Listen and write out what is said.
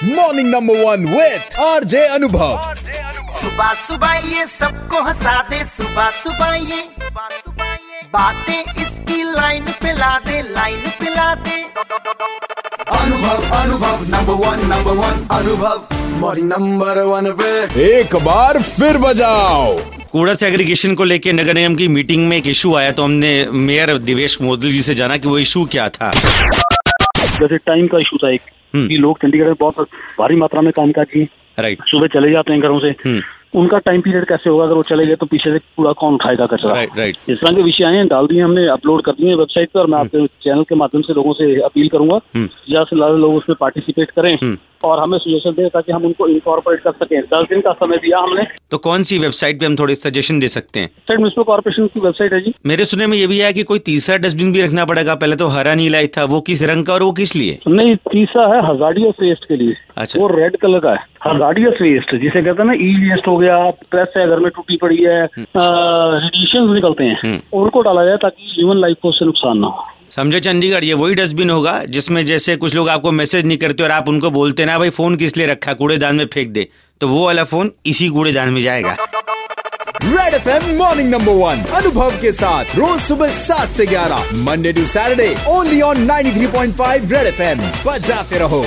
Morning number one with RJ Anubhav सुबह सुबह ये सबको हंसा दे सुबह सुबह ये बातें इसकी लाइन पे ला दे लाइन पे ला दे Anubhav Anubhav number one number one Anubhav morning number one पे। एक बार फिर बजाओ। कूड़ा सेग्रीगेशन को लेकर नगर निगम की मीटिंग में एक इशू आया तो हमने मेयर दिवेश मोदी जी से जाना कि वो इशू क्या था। जैसे टाइम का इशू था एक। हम्म। कि लोग चंडीगढ़ में बहुत भारी मात्रा में काम काज किए। राइट सुबह चले जाते हैं घरों से। हम्म। उनका टाइम पीरियड कैसे होगा अगर वो चले गए तो पीछे से पूरा कौन उठाएगा कचरा? राइट राइट इस तरह के विषय आए हैं डाल दिए हमने अपलोड कर दिए वेबसाइट पर। मैं आपके चैनल के माध्यम से लोगों से अपील करूँगा। हम्म। ज़्यादा से ज़्यादा लोग उसमें पार्टिसिपेट करें। हम्म। और हमें सुजेशन दें ताकि हम उनको इनकॉर्पोरेट कर सकें। दस दिन का समय दिया हमने। तो कौन सी वेबसाइट पे हम थोड़े सजेशन दे सकते हैं? स्टेट म्यूनसिपल कॉर्पोरेशन की वेबसाइट है जी। मेरे सुनने में ये भी है कि कोई तीसरा डस्टबिन भी रखना पड़ेगा। पहले तो हरा नीला ही था। वो किस रंग का और वो किस लिए? नहीं तीसरा है हजारियस वेस्ट के लिए। अच्छा। वो रेड कलर का है। हजारियस वेस्ट जिसे कहते हैं ना ई वेस्ट हो गया प्रेस है घर में टूटी पड़ी है रेडिएशन निकलते हैं। हम्म। उनको डाला जाए ताकि ह्यूमन लाइफ को उससे नुकसान ना हो। समझो चंडीगढ़, ये वही डस्टबिन होगा जिसमें जैसे कुछ लोग आपको मैसेज नहीं करते और आप उनको बोलते ना भाई, फ़ोन किस लिए रखा? कूड़ेदान में फेंक दे। तो वो वाला फ़ोन इसी कूड़ेदान में जाएगा। Red F M morning number one Anubhav के साथ, रोज सुबह सात से ग्यारह Monday to Saturday only on 93.5 red F M बजाते रहो।